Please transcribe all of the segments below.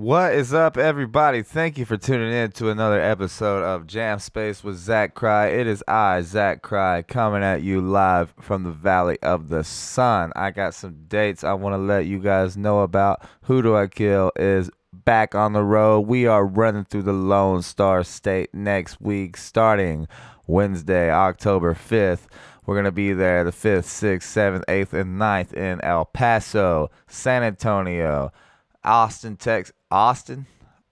What is up, everybody? Thank you for tuning in to another episode of Jam Space with Zach Cry. It is I, Zach Cry, coming at you live from the Valley of the Sun. I got some dates I want to let you guys know about. Who Do I Kill is back on the road. We are running through the Lone Star State next week, starting Wednesday, October 5th. We're going to be there the 5th, 6th, 7th, 8th, and 9th in El Paso, San Antonio, Austin, Texas. Austin?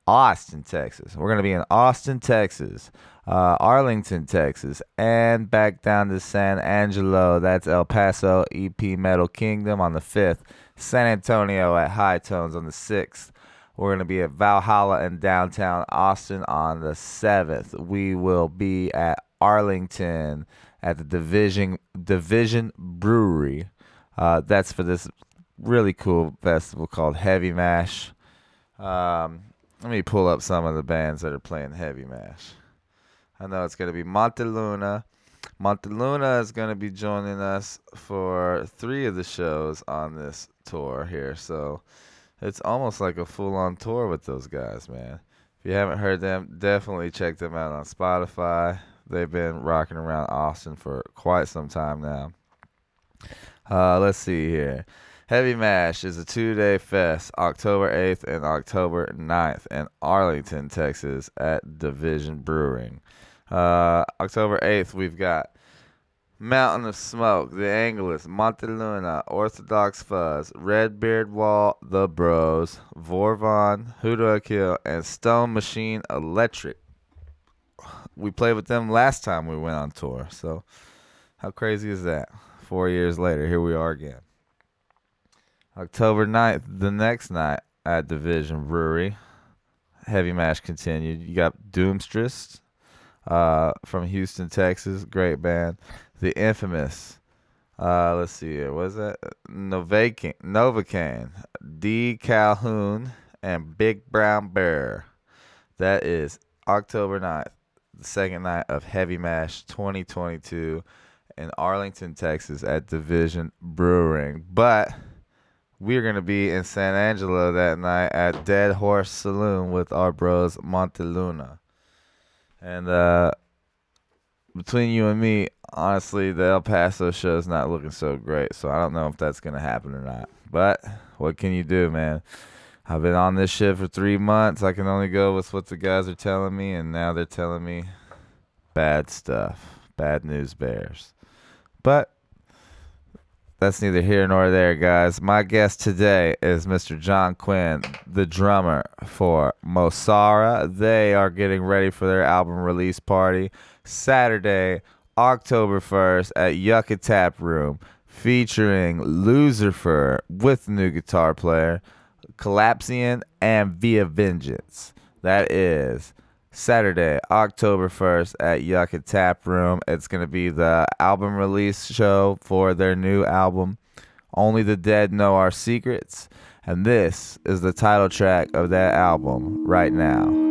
Austin, Texas. We're going to be in Austin, Texas, uh, Arlington, Texas, and back down to San Angelo. That's El Paso EP Metal Kingdom on the 5th. San Antonio at High Tones on the 6th. We're going to be at Valhalla in downtown Austin on the 7th. We will be at Arlington at the Division Division Brewery. Uh, that's for this really cool festival called Heavy Mash. Um, let me pull up some of the bands that are playing Heavy Mash. I know it's going to be Monteluna. Monteluna is going to be joining us for three of the shows on this tour here. So it's almost like a full on tour with those guys, man. If you haven't heard them, definitely check them out on Spotify. They've been rocking around Austin for quite some time now. Uh, let's see here. Heavy Mash is a two day fest, October 8th and October 9th in Arlington, Texas at Division Brewing. Uh, October 8th, we've got Mountain of Smoke, The Angelus, Monteluna, Orthodox Fuzz, Redbeard Wall, The Bros, Vorvon, Who Do I Kill, and Stone Machine Electric. We played with them last time we went on tour, so how crazy is that? Four years later, here we are again. October 9th, the next night at Division Brewery. Heavy Mash continued. You got Doomstress uh, from Houston, Texas. Great band. The infamous, uh, let's see here. What is that? Novacan, Novocaine, Dee Calhoun, and Big Brown Bear. That is October 9th, the second night of Heavy Mash 2022 in Arlington, Texas at Division Brewing. But we're to be in San Angelo that night at Dead Horse Saloon with our bros Monteluna. And uh, between you and me, honestly, the El Paso show is not looking so great. So I don't know if that's to happen or not. But what can you do, man? I've been on this shit for three months. I can only go with what the guys are telling me. And now they're telling me bad stuff. Bad news bears. But that's neither here nor there, guys. My guest today is Mr. John Quinn, the drummer for Mosara. They are getting ready for their album release party Saturday, October 1st at Yucca Tap Room, featuring Lucifer with new guitar player, Collapsian, and Via Vengeance. That is Saturday, October 1st at Yucca Tap Room. It's going to be the album release show for their new album, Only the Dead Know Our Secrets. And this is the title track of that album right now.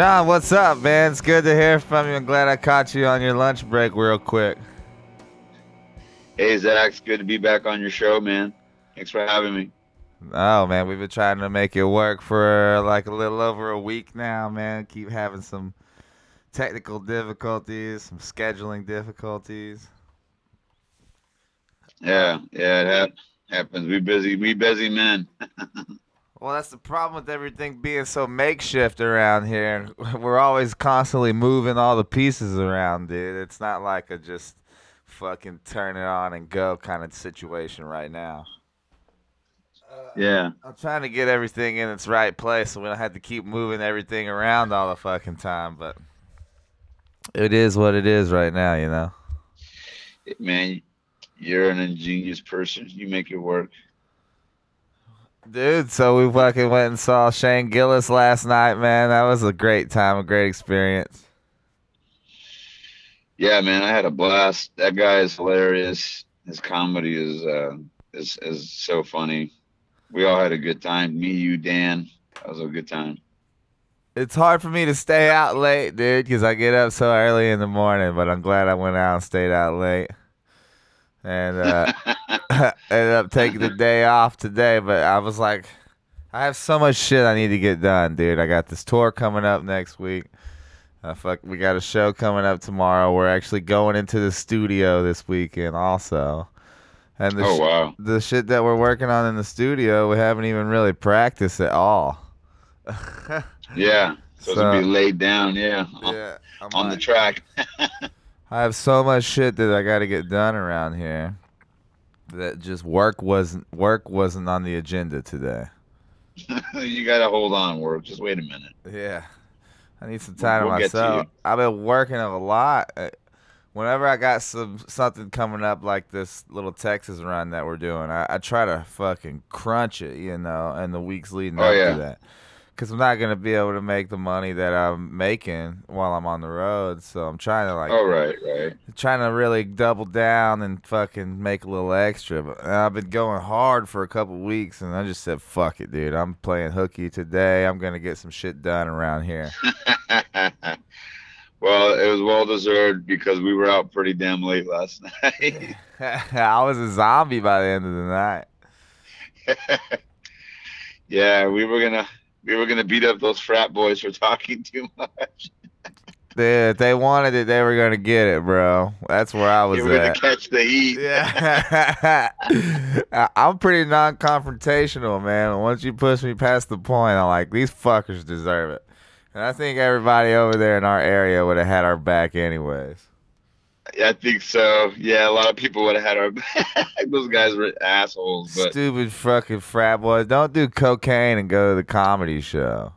John, what's up, man? It's good to hear from you. I'm glad I caught you on your lunch break real quick. Hey, Zach, it's good to be back on your show, man. Thanks for having me. Oh man, we've been trying to make it work for like a little over a week now, man. Keep having some technical difficulties, some scheduling difficulties. Yeah, yeah, it hap- happens. We busy, we busy men. Well, that's the problem with everything being so makeshift around here. We're always constantly moving all the pieces around, dude. It's not like a just fucking turn it on and go kind of situation right now. yeah, I'm trying to get everything in its right place so we don't have to keep moving everything around all the fucking time, but it is what it is right now, you know. man, you're an ingenious person. You make it work. Dude, so we fucking went and saw Shane Gillis last night, man. That was a great time, a great experience. Yeah, man, I had a blast. That guy is hilarious. His comedy is uh, is is so funny. We all had a good time. Me, you, Dan. That was a good time. It's hard for me to stay out late, dude, because I get up so early in the morning, but I'm glad I went out and stayed out late. And uh, ended up taking the day off today, but I was like, I have so much shit I need to get done, dude. I got this tour coming up next week. Uh, fuck, we got a show coming up tomorrow. We're actually going into the studio this weekend, also. And the oh sh- wow. the shit that we're working on in the studio, we haven't even really practiced at all. Yeah, supposed So- to be laid down. Yeah, on- yeah, I'm on the track. I have so much shit that I got to get done around here that just work wasn't work wasn't on the agenda today. you gotta hold on, work. Just wait a minute. Yeah, I need some time We'll to to myself. you. I've been working a lot. Uh, Whenever I got some something coming up like this little Texas run that we're doing, I, I try to fucking crunch it, you know, and the weeks leading Oh, up yeah. to that. Because I'm not gonna be able to make the money that I'm making while I'm on the road, so I'm trying to like Oh right, right. trying to really double down and fucking make a little extra. But I've been going hard for a couple weeks, and I just said, "Fuck it, dude. I'm playing hooky today. I'm gonna get some shit done around here." well, it was well deserved because we were out pretty damn late last night. I was a zombie by the end of the night. yeah, we were gonna we were gonna beat up those frat boys for talking too much. Dude, if they wanted it, they were gonna get it, bro. That's where I was We were gonna at. catch the heat. Yeah, I'm pretty non-confrontational, man. Once you push me past the point, I'm like, these fuckers deserve it. And I think everybody over there in our area would have had our back anyways. I think so. Yeah, a lot of people would have had our back. Those guys were assholes, but Stupid fucking frat boys. Don't do cocaine and go to the comedy show.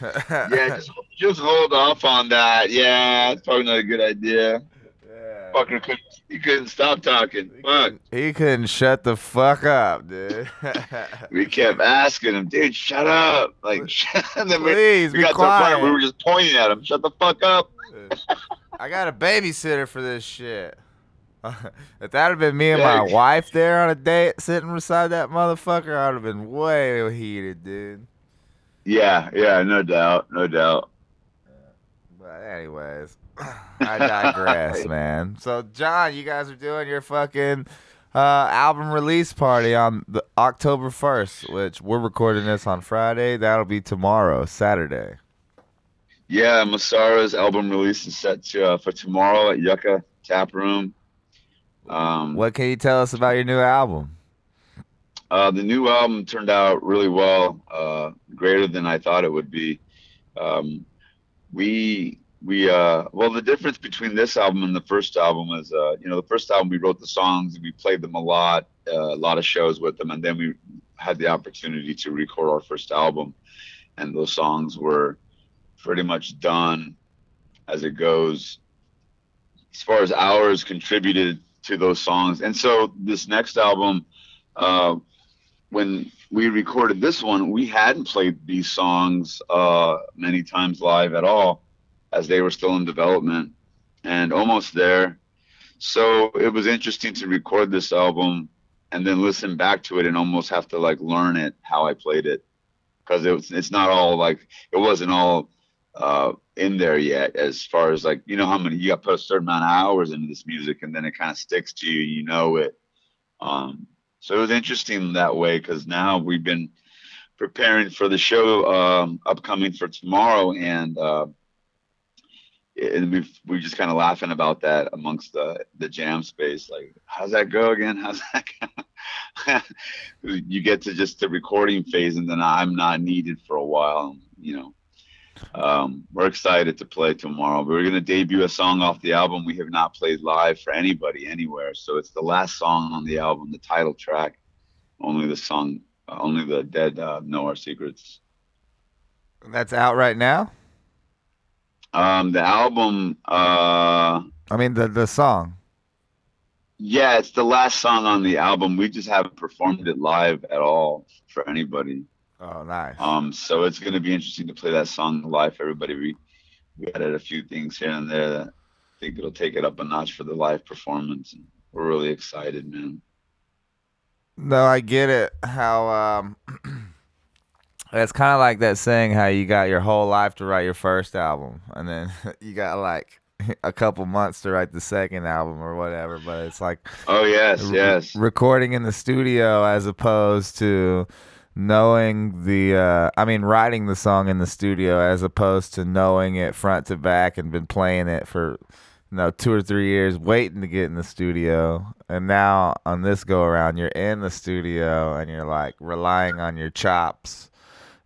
yeah, just just hold off on that. Yeah, it's probably not a good idea. Yeah. Fucker couldn't he couldn't stop talking. He Fuck. couldn't, he couldn't shut the fuck up, dude. We kept asking him, dude, shut up. Like and then we, Please we be got to the point quiet. where we were just pointing at him, shut the fuck up. I got a babysitter for this shit. if that had been me and my wife there on a date sitting beside that motherfucker, I'd have been way heated, dude. Yeah, yeah, no doubt, no doubt. But anyways, I digress, man. So John, you guys are doing your fucking uh, album release party on the October first, which we're recording this on Friday. That'll be tomorrow, Saturday. Yeah, Mosara's album release is set to uh, for tomorrow at Yucca Tap Room. Um, What can you tell us about your new album? Uh, the new album turned out really well, uh, greater than I thought it would be. Um, we we uh, well, the difference between this album and the first album is, uh, you know, the first album we wrote the songs, we played them a lot, uh, a lot of shows with them, and then we had the opportunity to record our first album, and those songs were pretty much done as it goes. As far as hours contributed to those songs, and so this next album. Uh, when we recorded this one, we hadn't played these songs uh, many times live at all, as they were still in development and almost there. So it was interesting to record this album and then listen back to it and almost have to like learn it how I played it because it was, it's not all like it wasn't all uh, in there yet. As far as like you know how many you got put a certain amount of hours into this music, and then it kind of sticks to you. You know it. Um, so it was interesting that way because now we've been preparing for the show um, upcoming for tomorrow, and uh, and we we're just kind of laughing about that amongst the the jam space. Like, how's that go again? How's that? you get to just the recording phase, and then I'm not needed for a while. You know, um, we're excited to play tomorrow. We're going to debut a song off the album we have not played live for anybody anywhere. So it's the last song on the album, the title track. Only the song, only the dead uh, know our secrets. That's out right now. Um, the album. Uh, I mean the the song. Yeah, it's the last song on the album. We just haven't performed it live at all for anybody. Oh, nice. Um, so it's going to be interesting to play that song live for everybody. We we added a few things here and there that I think it'll take it up a notch for the live performance. And we're really excited, man. No, I get it. How um, it's kind of like that saying how you got your whole life to write your first album, and then you got like a couple months to write the second album or whatever. But it's like oh yes, re- yes, recording in the studio as opposed to knowing the uh, I mean writing the song in the studio as opposed to knowing it front to back and been playing it for you know two or three years waiting to get in the studio. And now on this go around you're in the studio and you're like relying on your chops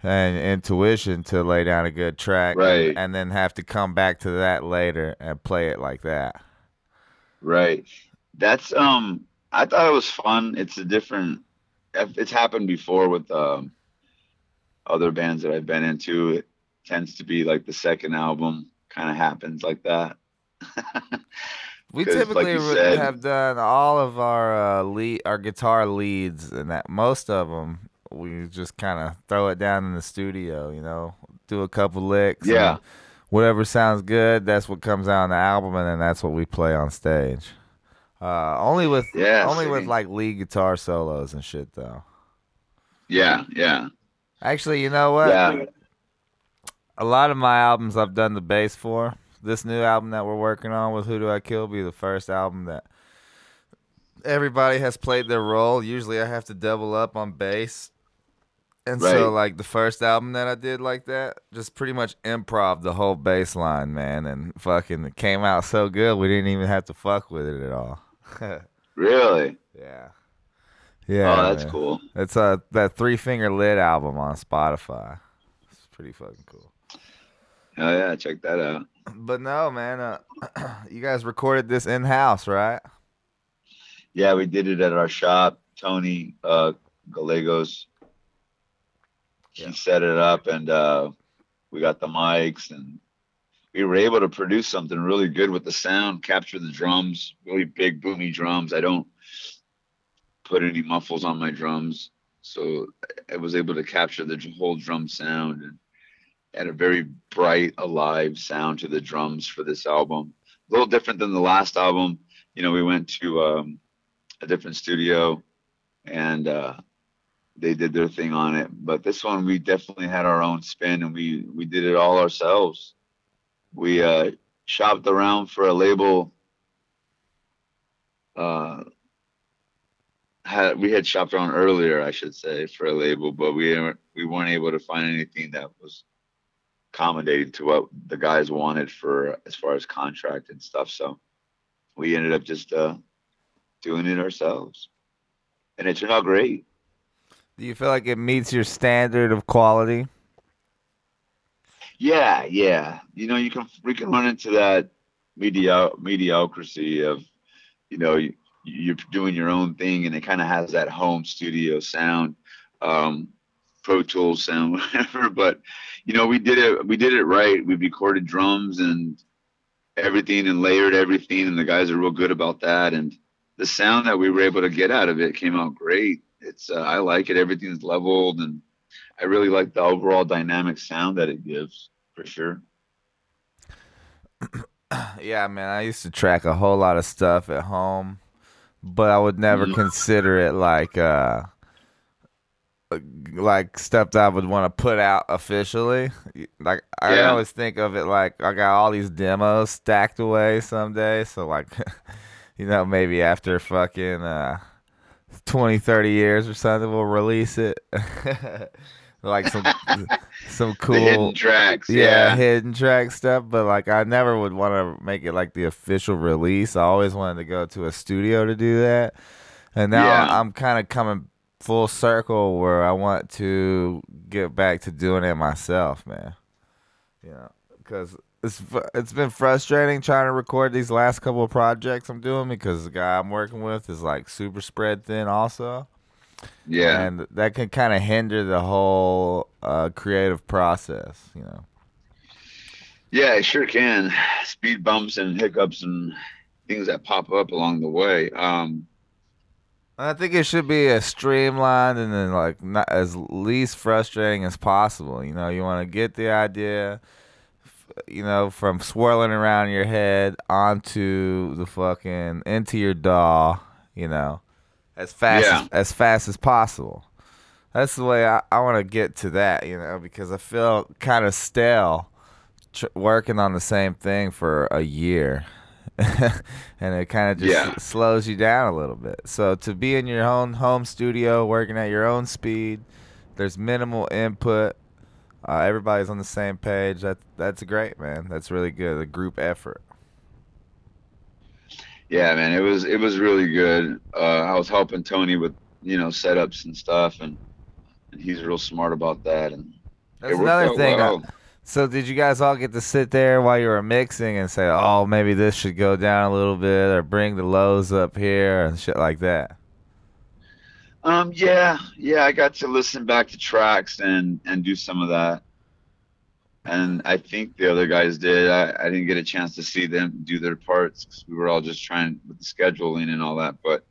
and intuition to lay down a good track right. and, and then have to come back to that later and play it like that. Right. That's um I thought it was fun. It's a different it's happened before with um, other bands that I've been into. It tends to be like the second album kind of happens like that. we typically like said, have done all of our uh, lead, our guitar leads, and that most of them we just kind of throw it down in the studio. You know, do a couple licks. Yeah. Whatever sounds good, that's what comes out on the album, and then that's what we play on stage. Uh, only with only with like lead guitar solos and shit though. Yeah, yeah. Actually, you know what? Yeah. A lot of my albums I've done the bass for. This new album that we're working on with Who Do I Kill be the first album that everybody has played their role. Usually I have to double up on bass. And right. so like the first album that I did like that, just pretty much improv the whole bass line, man, and fucking it came out so good we didn't even have to fuck with it at all. really? Yeah. Yeah. Oh, that's man. cool. It's a that three finger lid album on Spotify. It's pretty fucking cool. Oh yeah, check that out. But no, man, uh, you guys recorded this in house, right? Yeah, we did it at our shop. Tony uh, Gallegos, he yeah. set it up, and uh, we got the mics and we were able to produce something really good with the sound, capture the drums, really big boomy drums. I don't put any muffles on my drums, so I was able to capture the whole drum sound and add a very bright, alive sound to the drums for this album. A little different than the last album. You know, we went to um, a different studio and uh, they did their thing on it. But this one, we definitely had our own spin and we we did it all ourselves we uh, shopped around for a label. Uh, had we had shopped around earlier, I should say, for a label, but we we weren't able to find anything that was accommodating to what the guys wanted for as far as contract and stuff. So we ended up just uh, doing it ourselves, and it turned out great. Do you feel like it meets your standard of quality? Yeah, yeah. You know, you can we can run into that medio mediocrity of, you know, you, you're doing your own thing, and it kind of has that home studio sound, um, Pro Tools sound, whatever. But you know, we did it. We did it right. We recorded drums and everything, and layered everything, and the guys are real good about that. And the sound that we were able to get out of it came out great. It's uh, I like it. Everything's leveled and I really like the overall dynamic sound that it gives for sure. yeah, man, I used to track a whole lot of stuff at home, but I would never mm-hmm. consider it like uh like stuff that I would want to put out officially. Like I Yeah. always think of it like I got all these demos stacked away someday. So like, you know, maybe after fucking uh, 20, 30 years or something, we'll release it. like some some cool hidden tracks. yeah, Yeah. hidden track stuff, but like I never would want to make it like the official release. I always wanted to go to a studio to do that. And now Yeah. I'm kind of coming full circle where I want to get back to doing it myself, man. You know, cuz it's it's been frustrating trying to record these last couple of projects I'm doing because the guy I'm working with is like super spread thin also Yeah. and that can kind of hinder the whole uh, creative process, you know. Yeah, it sure can. Speed bumps and hiccups and things that pop up along the way. Um, I think it should be as streamlined and then like not as least frustrating as possible. You know, you want to get the idea, you know, from swirling around your head onto the fucking into your DAW. You know, as fast Yeah. as, as fast as possible. That's the way I, I want to get to that. You know, because I feel kind of stale tr- working on the same thing for a year. and it kind of just Yeah. slows you down a little bit. So to be in your own home studio, working at your own speed, there's minimal input. Uh, everybody's on the same page. That that's great, man. That's really good. A group effort. Yeah, man, it was it was really good. Uh, I was helping Tony with you know setups and stuff, and, and he's real smart about that. And That's another thing. uh, well. So did you guys all get to sit there while you were mixing and say, "Oh, maybe this should go down a little bit," or bring the lows up here and shit like that? Um, yeah, yeah, I got to listen back to tracks and and do some of that. And I think the other guys did. I, I didn't get a chance to see them do their parts 'cause we were all just trying with the scheduling and all that. But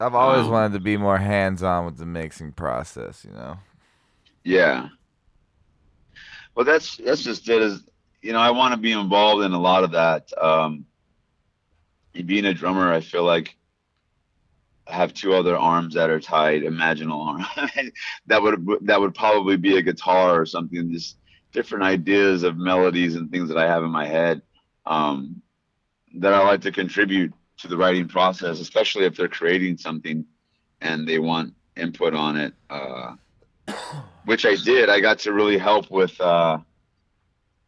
I've always Um, wanted to be more hands-on with the mixing process. You know. yeah, well, that's that's just it. Is you know, I want to be involved in a lot of that. Um, being a drummer, I feel like I have two other arms that are tied, imaginal arm. that would that would probably be a guitar or something. Just different ideas of melodies and things that I have in my head um, that I like to contribute to the writing process, especially if they're creating something and they want input on it. Uh, which I did. I got to really help with uh,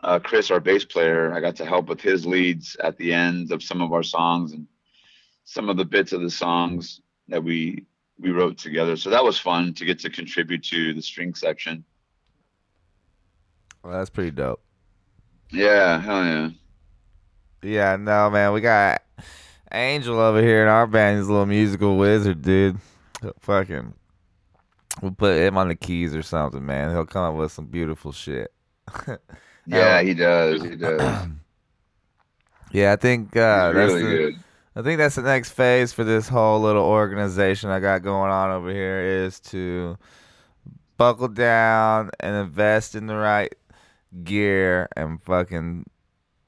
uh, Chris, our bass player. I got to help with his leads at the ends of some of our songs and some of the bits of the songs that we we wrote together. So that was fun to get to contribute to the string section. Well, that's pretty dope. Yeah, hell yeah. Yeah, no, man, we got Angel over here in our band. He's a little musical wizard, dude. He'll fucking, we'll put him on the keys or something, man. He'll come up with some beautiful shit. Yeah, he does. He does. Yeah, I think uh, that's really the, good. I think that's the next phase for this whole little organization I got going on over here is to buckle down and invest in the right gear and fucking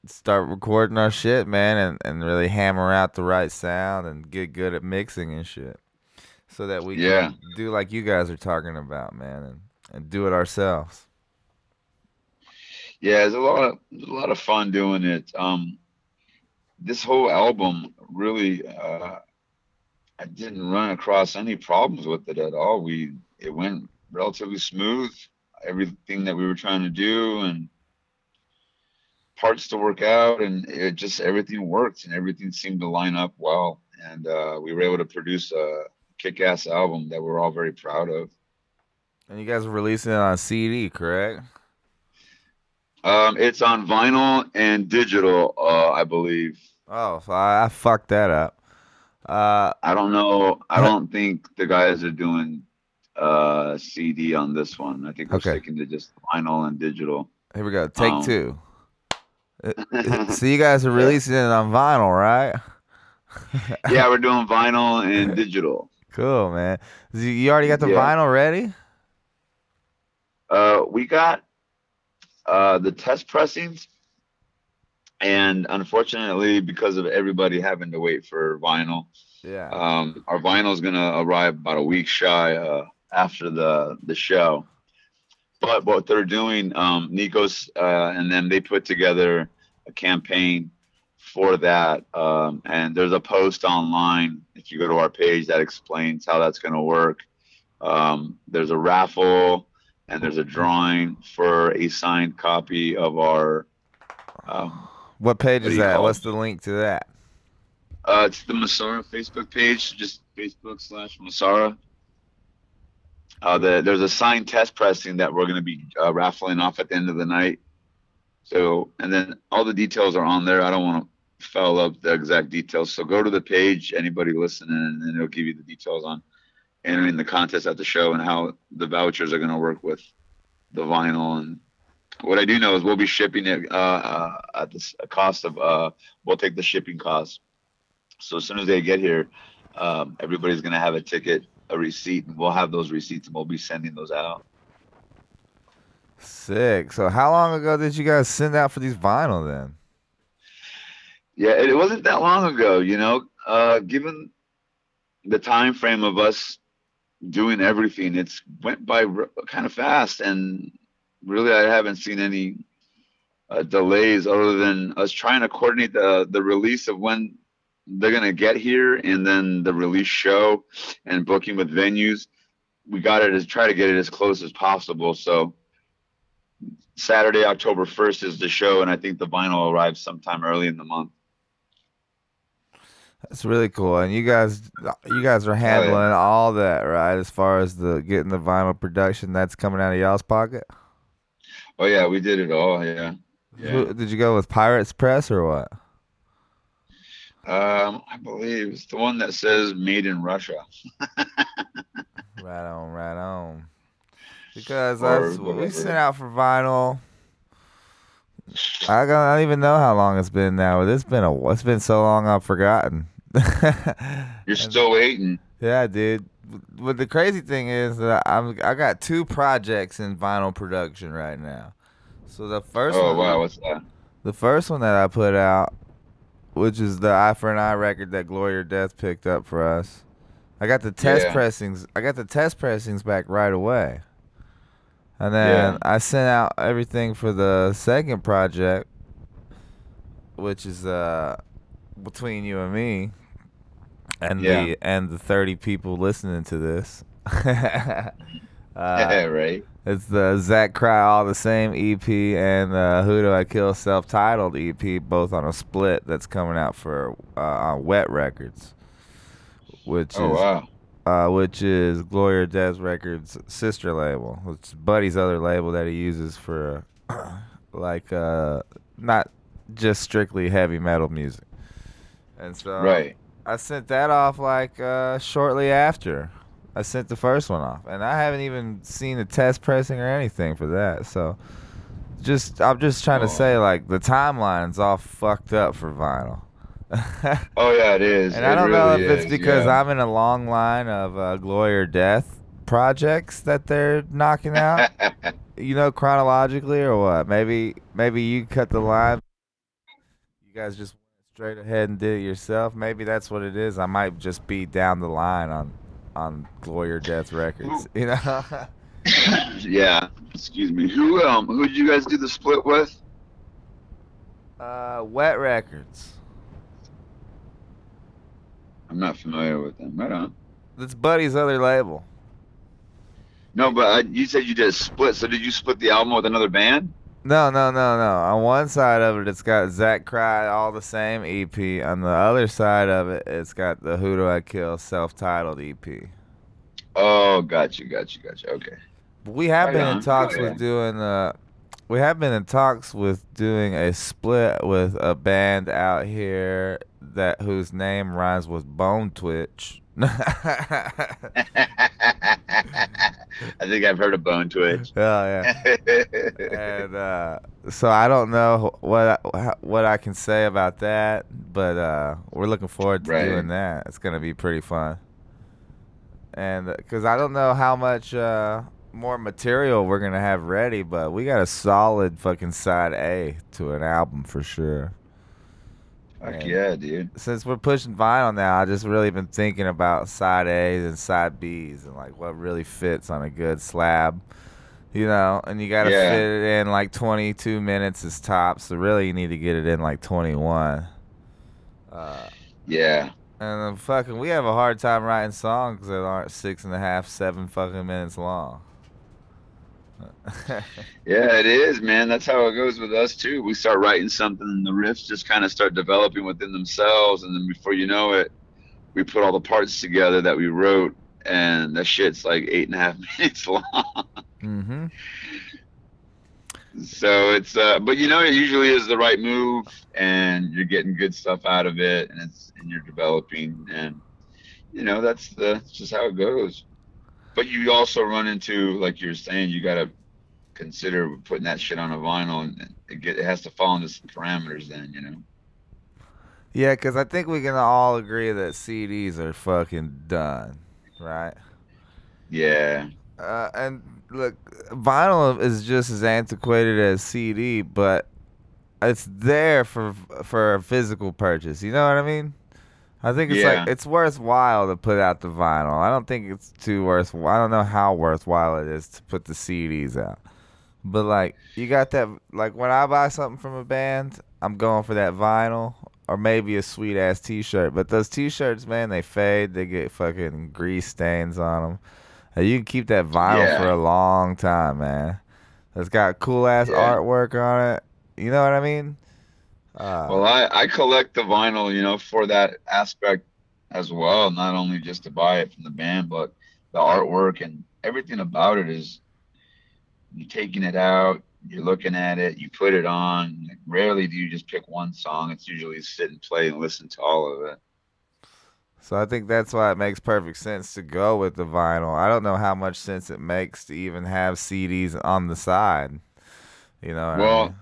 start recording our shit, man, and, and really hammer out the right sound and get good at mixing and shit. So that we Yeah. can do like you guys are talking about, man, and, and do it ourselves. Yeah, it's a lot of it's a lot of fun doing it. Um, this whole album really, uh, I didn't run across any problems with it at all. We it went relatively smooth. Everything that we were trying to do and parts to work out, and it just everything worked and everything seemed to line up well. And uh, we were able to produce a kick-ass album that we're all very proud of. And you guys are releasing it on CD, correct? Um, it's on vinyl and digital, uh, I believe. Oh, so I, I fucked that up. Uh, I don't know. I don't think the guys are doing uh CD on this one. I think we're Okay. sticking to just vinyl and digital. Here we go. Take Um, two. Uh, so you guys are releasing it on vinyl, right? yeah, we're doing vinyl and digital. Cool, man. You- You already got the Yeah. vinyl ready? Uh, we got uh the test pressings, and unfortunately, because of everybody having to wait for vinyl, Yeah. um, our vinyl is gonna arrive about a week shy uh after the the show. But what they're doing, um, Nikos uh, and then they put together a campaign for that. Um, and there's a post online if you go to our page that explains how that's going to work. Um, there's a raffle and there's a drawing for a signed copy of our. Um, what page what is that? What's it? the link to that? uh, it's the Mosara Facebook page, just Facebook slash Mosara. Uh, the, there's a signed test pressing that we're going to be uh, raffling off at the end of the night. So, and then all the details are on there. I don't want to foul up the exact details. So go to the page, anybody listening, and it'll give you the details on entering the contest at the show and how the vouchers are going to work with the vinyl. And what I do know is we'll be shipping it uh, uh, at the cost of, uh, we'll take the shipping cost. So as soon as they get here, um, everybody's going to have a ticket, a receipt, and we'll have those receipts and we'll be sending those out. Sick. So how long ago did you guys send out for these vinyl then? Yeah, it, wasn't that long ago, you know. Uh, given the time frame of us doing everything, it's went by r- kind of fast, and really, I haven't seen any uh, delays other than us trying to coordinate the the release of when they're gonna get here, and then the release show and booking with venues. We got it to try to get it as close as possible. So Saturday, October first is the show, and I think the vinyl arrives sometime early in the month. That's really cool. And you guys you guys are handling oh, all that, right? As far as the getting the vinyl production that's coming out of y'all's pocket? Oh yeah, we did it all. Yeah. Yeah. Who, did you go with Pirates Press or what? Um, I believe it's the one that says "Made in Russia." Right on, right on. Because Or that's what we sent out for vinyl. I don't, I don't even know how long it's been now, but it's been a it's been so long I've forgotten. You're still waiting. yeah, dude. But the crazy thing is that I'm I got two projects in vinyl production right now. So the first Oh one, wow, what's that? the first one that I put out, which is the Eye for an Eye record that Glory or Death picked up for us. I got the test Yeah. pressings. I got the test pressings back right away. And then Yeah. I sent out everything for the second project, which is uh between you and me, and Yeah. the and the thirty people listening to this. yeah, uh, right. it's the Zach Cry All the Same EP and uh, Who Do I Kill self titled EP, both on a split that's coming out for uh, on Wet Records, which Oh is wow. uh, which is Glory or Death Records' sister label. It's Buddy's other label that he uses for like uh, not just strictly heavy metal music. And so right. I sent that off like uh, shortly after. I sent the first one off, and I haven't even seen the test pressing or anything for that. So, just I'm just trying Oh. to say like the timeline's all fucked up for vinyl. Oh yeah, it is. and It I don't know if really it's because yeah. I'm in a long line of uh, Glory or Death projects that they're knocking out. you know, chronologically or what? Maybe maybe you cut the line. You guys just went straight ahead and did it yourself. Maybe that's what it is. I might just be down the line on on Glory Death records. You know. yeah. Excuse me. Who um who did you guys do the split with? uh, Wet Records. I'm not familiar with them. Right on. That's Buddy's other label. No, but uh, you said you did a split. So did you split the album with another band? No, no, no, no. On one side of it, it's got Zach Cry, all the same EP. On the other side of it, it's got the Who Do I Kill self-titled EP. Oh, gotcha, gotcha, gotcha. Okay. We have Right been in talks with doing uh we have been in talks with doing a split with a band out here that whose name rhymes with Bone Twitch. I think I've heard of Bone Twitch. Oh yeah. And uh, so I don't know what I, what I can say about that, but uh, we're looking forward to Right. doing that. It's gonna be pretty fun. And because I don't know how much uh, more material we're gonna have ready, but we got a solid fucking side A to an album for sure. Fuck And yeah, dude. Since we're pushing vinyl now, I just really been thinking about side A's and side B's and like what really fits on a good slab. You know, and you gotta Yeah. fit it in like 22 minutes is top, so really you need to get it in like 21. Uh, Yeah. and fucking, we have a hard time writing songs that aren't six and a half, seven fucking minutes long. Yeah, it is, man. That's how it goes with us too. We start writing something, and the riffs just kind of start developing within themselves, and then before you know it, we put all the parts together that we wrote, and that shit's like eight and a half minutes long. Mm-hmm. so it's, uh, but you know, it usually is the right move, and you're getting good stuff out of it, and it's, and you're developing, and you know, that's the, that's just how it goes. But you also run into, like you're saying, you gotta consider putting that shit on a vinyl, and it, get, it has to fall into some parameters. Then you know. Yeah, because I think we can all agree that CDs are fucking done, right? Yeah. Uh, and look, vinyl is just as antiquated as CD, but it's there for for a physical purchase. You know what I mean? I think it's Yeah. like it's worthwhile to put out the vinyl. I don't think it's too worthwhile. I don't know how worthwhile it is to put the CDs out. But like you got that like when I buy something from a band, I'm going for that vinyl or maybe a sweet ass t-shirt. But those t-shirts, man, they fade. They get fucking grease stains on them. You can keep that vinyl Yeah. for a long time, man. It's got cool ass Yeah. artwork on it. You know what I mean? Uh, Well, I I collect the vinyl, you know, for that aspect as well. Not only just to buy it from the band, but the artwork and everything about it is. you're taking it out, you're looking at it, you put it on. Rarely do you just pick one song. It's usually sit and play and listen to all of it. So I think that's why it makes perfect sense to go with the vinyl. I don't know how much sense it makes to even have CDs on the side. You know. What I Well, mean?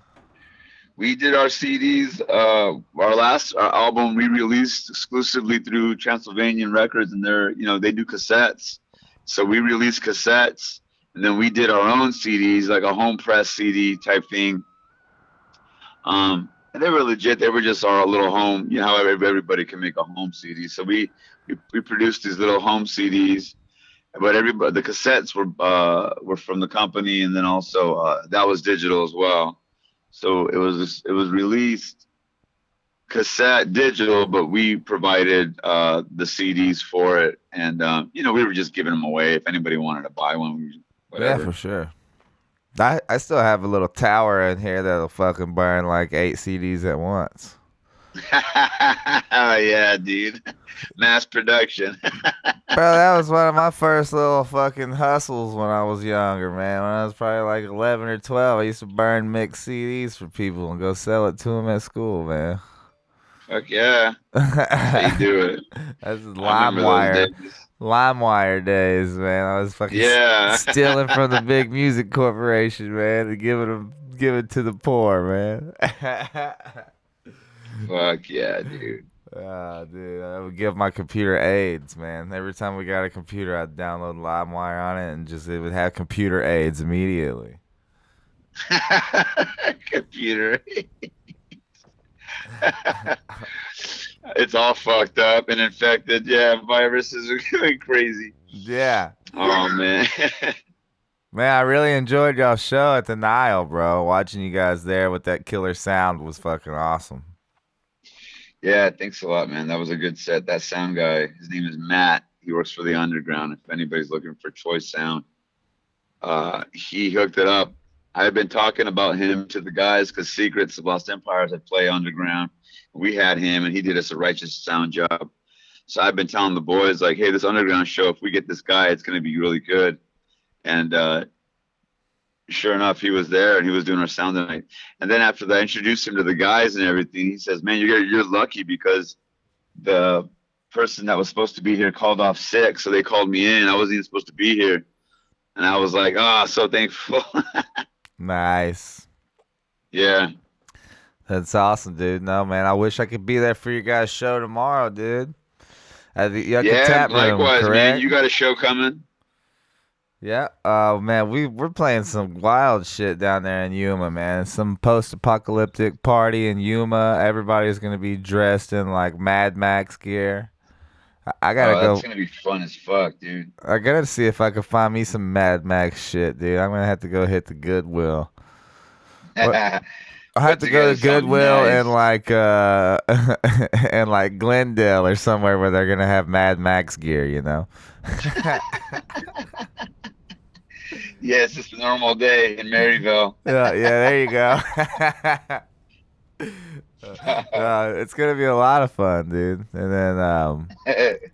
we did our CDs. Uh, our last our album we released exclusively through Transylvanian Records, and they're you know they do cassettes. So we released cassettes, and then we did our own CDs, like a home press CD type thing. Um, they were legit. They were just our little home. You know how everybody can make a home CD. So we we, we produced these little home CDs. But everybody, the cassettes were uh, were from the company, and then also uh, that was digital as well. So it was it was released cassette digital, but we provided uh, the CDs for it, and um, you know we were just giving them away if anybody wanted to buy one. we- Yeah, for sure. I I still have a little tower in here that'll fucking burn like eight CDs at once. oh yeah, dude, mass production. Bro, that was one of my first little fucking hustles when I was younger, man. When I was probably like 11 or 12, I used to burn mixed CDs for people and go sell it to them at school, man. Fuck yeah, how you do it. That's just I remember LimeWire. LimeWire days, man. I was fucking Yeah. stealing from the big music corporation, man, and giving them, giving to the poor, man. Fuck yeah, dude. Ah, dude, I would give my computer AIDS, man. Every time we got a computer, I'd download LimeWire on it, and just it would have computer AIDS immediately. Computer. It's all fucked up and infected. Yeah, viruses are going crazy. Yeah, Oh man. man, I really enjoyed y'all show at the Nile, bro. Watching you guys there with that killer sound was fucking awesome. yeah, thanks a lot, man. That was a good set. That sound guy, his name is Matt. He works for the Underground. If anybody's looking for choice sound, uh, he hooked it up. I've been talking about him to the guys because Secrets of Lost Empires I play Underground. We had him, and he did us a righteous sound job. So I've been telling the boys like, "Hey, this Underground show, if we get this guy, it's going to be really good." And uh, sure enough, he was there, and he was doing our sound tonight. And then after that, I introduced him to the guys and everything. He says, "Man, you're you're lucky because the person that was supposed to be here called off sick, so they called me in. I wasn't even supposed to be here." And I was like, "Ah, so thankful." Nice. yeah. That's awesome, dude. No, man, I wish I could be there for your guys' show tomorrow, dude. At the Yucca Yeah, Tap Room, likewise, correct? man. You got a show coming. Yeah. Oh man, we we're playing some wild shit down there in Yuma, man. Some post-apocalyptic party in Yuma. Everybody's gonna be dressed in like Mad Max gear. I, I gotta Oh, that's go. gonna be fun as fuck, dude. I gotta see if I can find me some Mad Max shit, dude. I'm gonna have to go hit the Goodwill. I have to go to Goodwill and like uh and like Glendale or somewhere where they're gonna have Mad Max gear, you know. Yeah, it's just a normal day in Maryvale. Yeah, yeah, there you go. uh, it's gonna be a lot of fun, dude. And then, um, and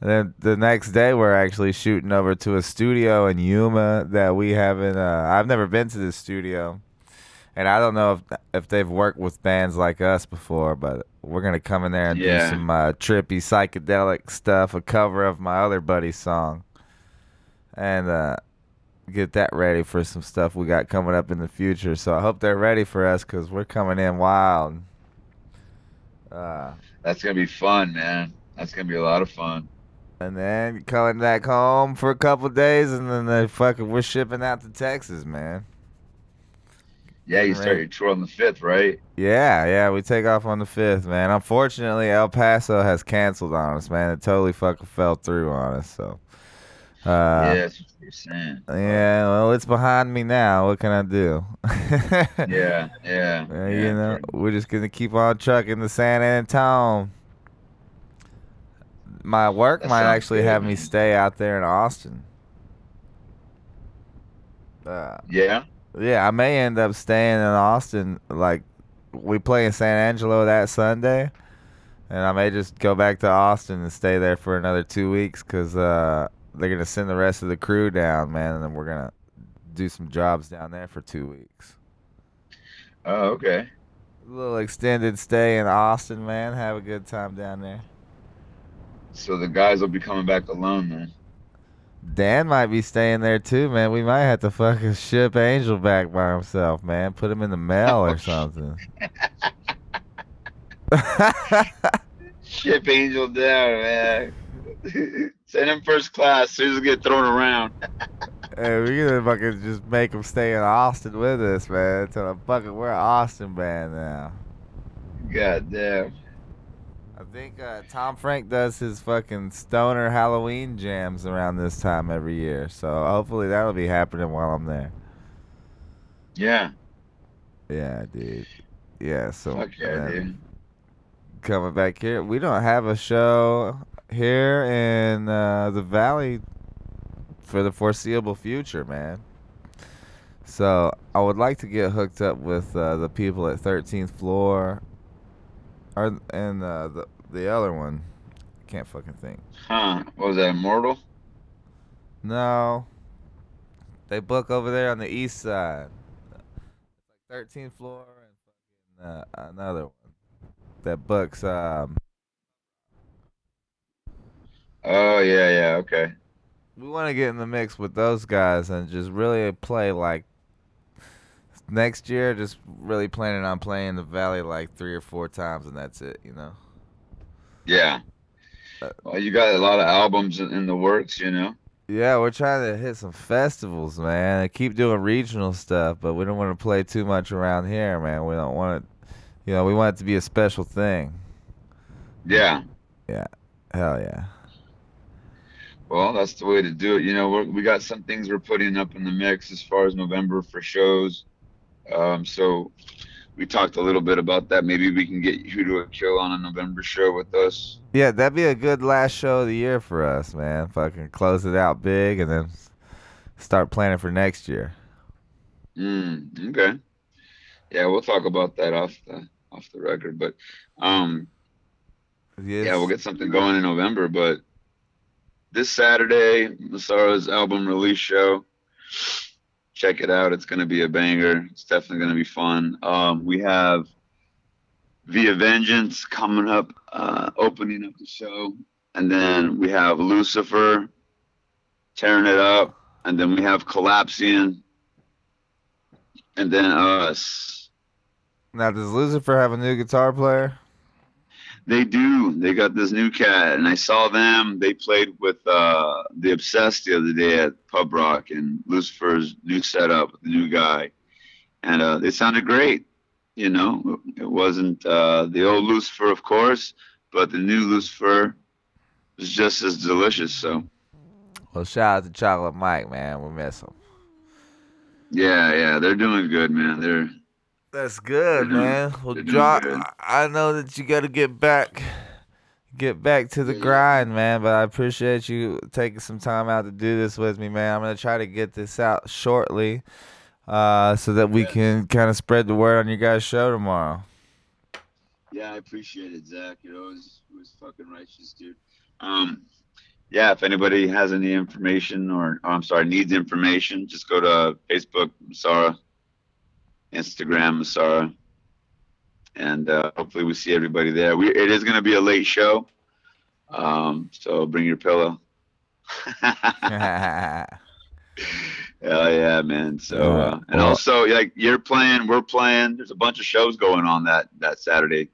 then the next day we're actually shooting over to a studio in Yuma that we haven't. Uh, I've never been to this studio, and I don't know if if they've worked with bands like us before, but we're gonna come in there and do some uh, trippy psychedelic stuff, a cover of my other buddy's song, and uh, get that ready for some stuff we got coming up in the future. So I hope they're ready for us because we're coming in wild. Uh, That's gonna be fun, man. That's gonna be a lot of fun. and then coming back home for a couple days, and then they fucking we're shipping out to Texas, man. Yeah, you Right. start your tour on the fifth, right? Yeah, yeah, we take off on the fifth, man. Unfortunately, El Paso has canceled on us, man. It totally fucking fell through on us. So, yeah, uh, that's what you're saying. yeah, well, it's behind me now. What can I do? Yeah, yeah, Uh, yeah. you know, we're just gonna keep on trucking to San Antone. My work That might actually good, have me stay out there in Austin. Uh, Yeah. Yeah, I may end up staying in Austin. Like, we play in San Angelo that Sunday, and I may just go back to Austin and stay there for another two weeks because uh, they're gonna send the rest of the crew down, man, and then we're gonna do some jobs down there for two weeks. Oh, okay. A little extended stay in Austin, man. Have a good time down there. So the guys will be coming back alone then. Dan might be staying there too, man. We might have to fucking ship Angel back by himself, man. Put him in the mail or oh, something. Ship Angel down, man. Send him first class. Soon as get thrown around. hey, we gonna fucking just make him stay in Austin with us, man. Tell him fucking we're an Austin band now. God damn. I think uh, Tom Frank does his fucking stoner Halloween jams around this time every year, so hopefully that'll be happening while I'm there. Yeah. Yeah, dude. Yeah, so Fuck yeah, dude. coming back here. We don't have a show here in uh, the valley for the foreseeable future, man. So I would like to get hooked up with uh, the people at 13th floor, or and uh, the the other one. Can't fucking think. Huh. What was that, Immortal? No, they book over there on the east side. It's like 13th floor and fucking uh, another one that books um Oh, yeah, yeah, okay. we want to get in the mix with those guys and just really play like next year just really planning on playing the valley like three or four times and that's it you know Yeah. Uh, Well, you got a lot of albums in in the works, you know? yeah we're trying to hit some festivals man and keep doing regional stuff but we don't want to play too much around here man we don't want it you know we want it to be a special thing Yeah. Yeah. Hell yeah Well, that's the way to do it. You know, we're, we got some things we're putting up in the mix as far as November for shows. Um, so we talked a little bit about that. Maybe we can get you to a kill on a November show with us. yeah that'd be a good last show of the year for us man fucking close it out big and then start planning for next year Mm, okay. Yeah, we'll talk about that off the off the record. But um, yeah, we'll get something going in November. But this Saturday, Mosara's album release show. Check it out. It's going to be a banger. It's definitely going to be fun. Um, we have Via Vengeance coming up, uh, opening up the show. And then we have Lucifer tearing it up. And then we have Collapsian. And then us. Now, does Lucifer have a new guitar player? They do. They got this new cat, and I saw them. They played with uh, the Obsessed the other day at Pub Rock and Lucifer's new setup, the new guy, and uh, they sounded great. You know, it wasn't uh, the old Lucifer, of course, but the new Lucifer was just as delicious. So, Well, shout out to Chocolate Mike, man. We miss him. yeah, yeah, they're doing good, man. They're That's good, man. Well, drop. I know that you got to get back, get back to the grind, man. But I appreciate you taking some time out to do this with me, man. I'm gonna try to get this out shortly, uh, so that we can kind of spread the word on your guys' show tomorrow. Yeah, I appreciate it, Zach. You know, it was, it was fucking righteous, dude. Um, yeah, if anybody has any information or oh, I'm sorry, needs information, just go to Facebook, Mosara, Instagram, Mosara, and uh, hopefully we see everybody there. We it is going to be a late show, um, so bring your pillow. Hell yeah, man. So uh, and also like you're playing, we're playing. There's a bunch of shows going on that that Saturday.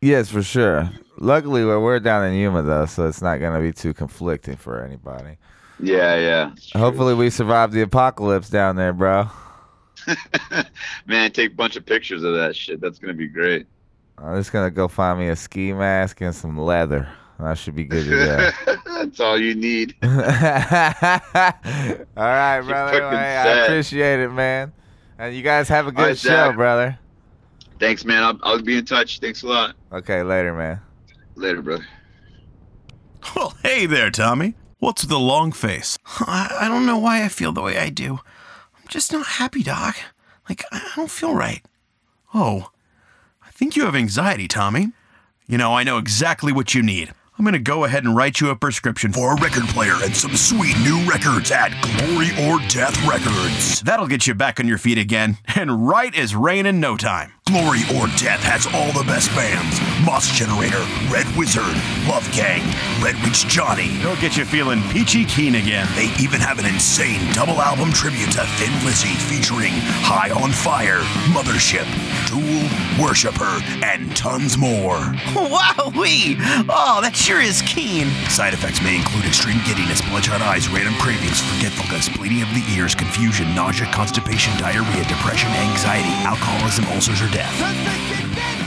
yes, for sure. Luckily, we're we're down in Yuma though, so it's not gonna be too conflicting for anybody. Yeah, yeah. Hopefully, we survive the apocalypse down there, bro. Man, take a bunch of pictures of that shit. That's gonna be great. I'm just gonna go find me a ski mask and some leather. I should be good to go. That's all you need. all right, brother. fucking I appreciate it, man. And you guys have a good right, show, Zach. brother. Thanks, man. I'll, I'll be in touch. Thanks a lot. Okay, later, man. Later, brother. Well, hey there, Tommy. What's with the long face? I, I don't know why I feel the way I do. Just not happy, Doc. Like, I don't feel right. Oh, I think you have anxiety, Tommy. You know, I know exactly what you need. I'm gonna go ahead and write you a prescription for a record player and some sweet new records at Glory or Death Records. That'll get you back on your feet again, and right as rain in no time. Glory or Death has all the best bands Mos Generator, Red Wizard, Love Gang, Red Witch Johnny. They'll get you feeling peachy keen again. They even have an insane double album tribute to Thin Lizzy featuring High on Fire, Mothership, Tool, Worshipper, and tons more. Wowee! Oh, that sure is keen. Side effects may include extreme giddiness, bloodshot eyes, random cravings, forgetfulness, bleeding of the ears, confusion, nausea, constipation, diarrhea, depression, anxiety, alcoholism, ulcers, or death. FM.